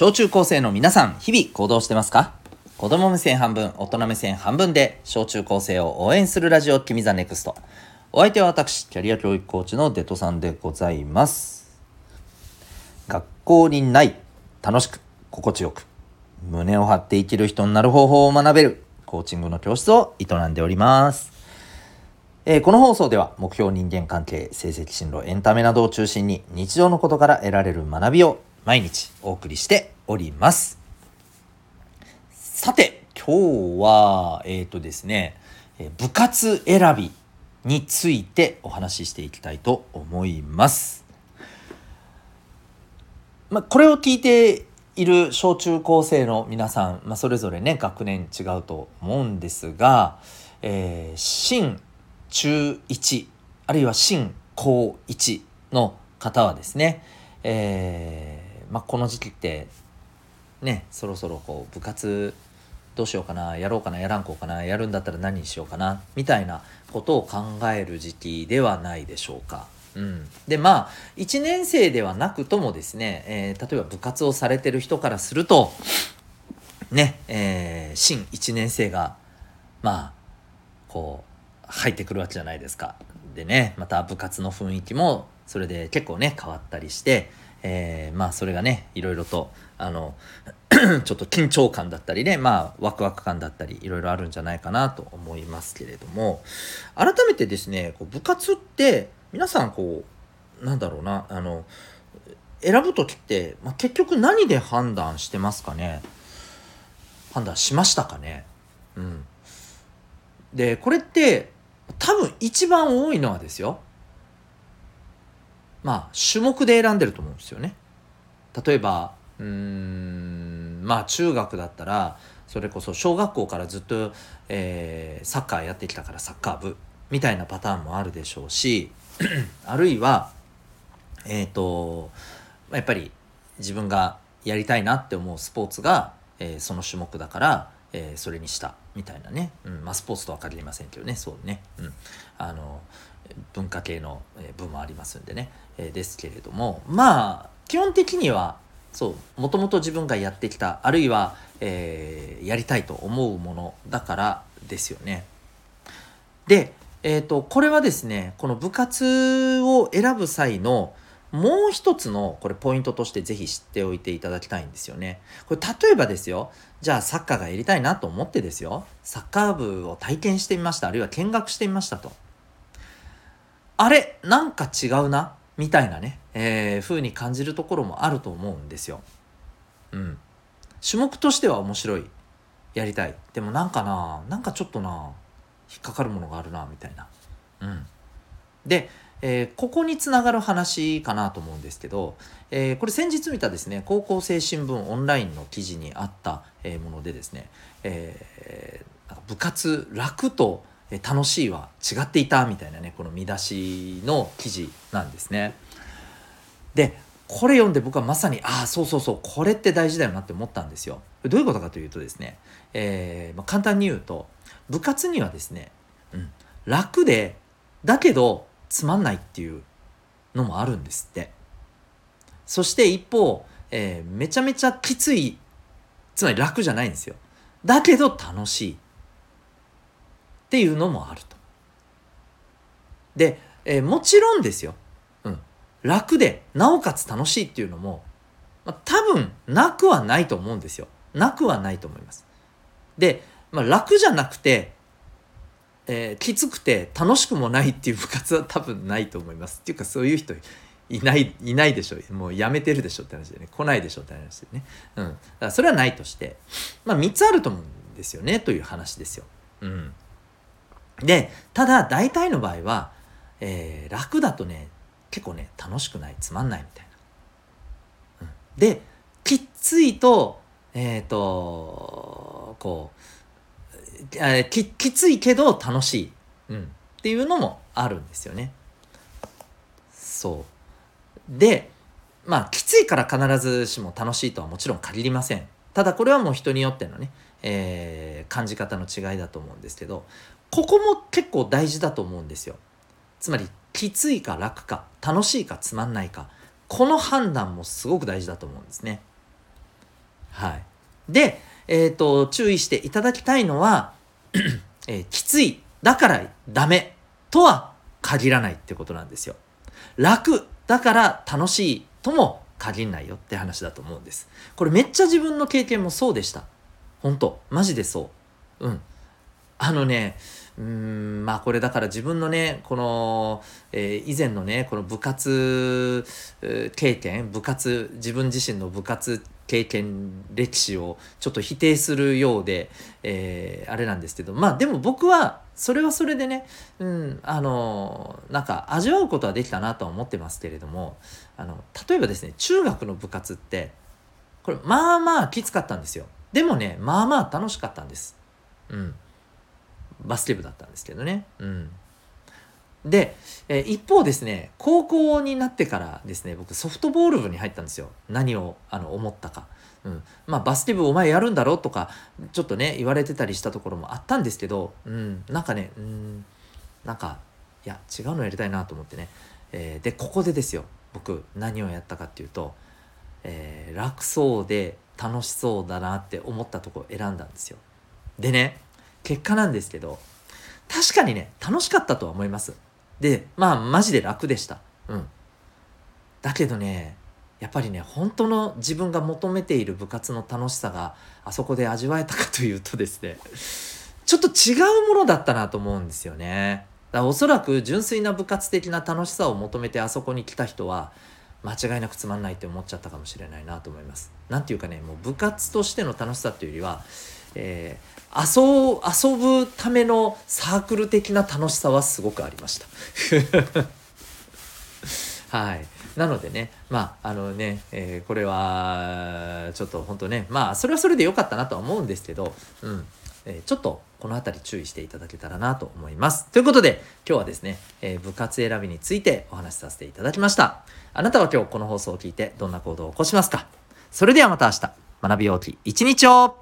小中高生の皆さん、日々行動してますか？子供目線半分、大人目線半分で、小中高生を応援するラジオ、君 the NEXT。お相手は私、キャリア教育コーチのデトさんでございます。学校にない、楽しく、心地よく、胸を張って生きる人になる方法を学べる、コーチングの教室を営んでおります。えー、この放送では目標人間関係、成績進路、エンタメなどを中心に日常のことから得られる学びを毎日お送りしております。さて、今日は、えっ、ー、とですね、部活選びについてお話ししていきたいと思います。まあ、これを聞いている小中高生の皆さん、まあ、それぞれね、学年違うと思うんですが、えー、新中1、あるいは新高1の方はですね、えーまあ、この時期ってねそろそろこう部活どうしようかなやろうかなやらんこうかなやるんだったら何にしようかなみたいなことを考える時期ではないでしょうか。うん、でまあ1年生ではなくともですね、えー、例えば部活をされてる人からするとね、えー、新1年生がまあこう入ってくるわけじゃないですか。でねまた部活の雰囲気もそれで結構ね変わったりしてえー、まあそれがねいろいろとあの ちょっと緊張感だったりねまあワクワク感だったりいろいろあるんじゃないかなと思いますけれども改めてですねこう部活って皆さんこうなんだろうなあの選ぶ時って、まあ、結局何で判断してますかね？判断しましたかね？うん。でこれって多分一番多いのはですよまあ種目で選んでると思うんですよね。例えばうんまあ中学だったらそれこそ小学校からずっと、えー、サッカーやってきたからサッカー部みたいなパターンもあるでしょうし あるいはえっ、ー、とやっぱり自分がやりたいなって思うスポーツが、えー、その種目だから、えー、それにしたみたいなね、うんまあ、スポーツとは限りませんけどね。そうね、うん、あの文化系の部もありますんでね、え、ですけれどもまあ基本的にはそうもともと自分がやってきたあるいは、えー、やりたいと思うものだからですよね。で、えーと、これはですねこの部活を選ぶ際のもう一つのこれポイントとしてぜひ知っておいていただきたいんですよね。これ例えばですよじゃあサッカーがやりたいなと思ってですよサッカー部を体験してみましたあるいは見学してみましたと。あれなんか違うな？みたいなね、えー、風に感じるところもあると思うんですよ。うん。種目としては面白い。やりたい。でもなんかな、なんかちょっとな、引っかかるものがあるな、みたいな。うん。で、えー、ここにつながる話かなと思うんですけど、えー、これ先日見たですね、高校生新聞オンラインの記事にあった、えものでですね、えー、部活楽と楽しいは違っていたみたいなねこの見出しの記事なんですね。でこれ読んで僕はまさにああそうそうそうこれって大事だよなって思ったんですよ。どういうことかというとですね、えー、まあ、簡単に言うと部活にはですね、うん、楽でだけどつまんないっていうのもあるんですって。そして一方、えー、めちゃめちゃきついつまり楽じゃないんですよ。だけど楽しい。っていうのもあると。で、えー、もちろんですよ、うん、楽でなおかつ楽しいっていうのも、まあ、多分なくはないと思うんですよ。なくはないと思います。で、まあ、楽じゃなくて、えー、きつくて楽しくもないっていう部活は 多分ないと思います。っていうかそういう人いないいないでしょうもうやめてるでしょって話でね来ないでしょって話でね。うん、だからそれはないとしてまあ3つあると思うんですよねという話ですよ。うん、で、ただ大体の場合は、えー、楽だとね、結構ね、楽しくない、つまんないみたいな。うん、で、きっついと、えっ、ー、と、こう、えー、き、きついけど楽しい、うん、っていうのもあるんですよね。そう。で、まあ、きついから必ずしも楽しいとはもちろん限りません。ただこれはもう人によってのね、えー、感じ方の違いだと思うんですけどここも結構大事だと思うんですよ。つまりきついか楽か楽しいかつまんないかこの判断もすごく大事だと思うんですね。はい、で、えーと、注意していただきたいのは、えー、きついだからダメとは限らないってことなんですよ。楽だから楽しいとも限んないよって話だと思うんです。これめっちゃ自分の経験もそうでした。本当マジでそう。うん。あのね、うんまあこれだから自分のねこの、えー、以前のねこの部活経験部活自分自身の部活経験歴史をちょっと否定するようで、えー、あれなんですけどまあでも僕はそれはそれでね、うん、あのなんか味わうことはできたなとは思ってますけれどもあの例えばですね中学の部活ってこれまあまあきつかったんですよ。でもねまあまあ楽しかったんです。うん。バスケ部だったんですけどね。うん。で、えー、一方ですね高校になってからですね僕ソフトボール部に入ったんですよ。何をあの思ったか、うん、まあバスケ部お前やるんだろ？うとかちょっとね言われてたりしたところもあったんですけど、うん、なんかねうん。なんかいや違うのやりたいなと思ってね、えー、でここでですよ。僕何をやったかっていうと、えー、楽そうで楽しそうだなって思ったとこ選んだんですよ。でね結果なんですけど確かにね楽しかったとは思います。でまあマジで楽でした。うん。だけどねやっぱりね本当の自分が求めている部活の楽しさがあそこで味わえたかというとですねちょっと違うものだったなと思うんですよね。だからおそらく純粋な部活的な楽しさを求めてあそこに来た人は間違いなくつまんないって思っちゃったかもしれないなと思います。なんていうかねもう部活としての楽しさっていうよりは、えー、遊遊ぶためのサークル的な楽しさはすごくありました。はい。なのでね、まあ、あのね、えー、これは、ちょっと本当ね、まあ、それはそれで良かったなとは思うんですけど、うん。えー、ちょっとこの辺り注意していただけたらなと思います。ということで今日はですね、えー、部活選びについてお話しさせていただきました。あなたは今日この放送を聞いてどんな行動を起こしますか？それではまた明日学びようき一日を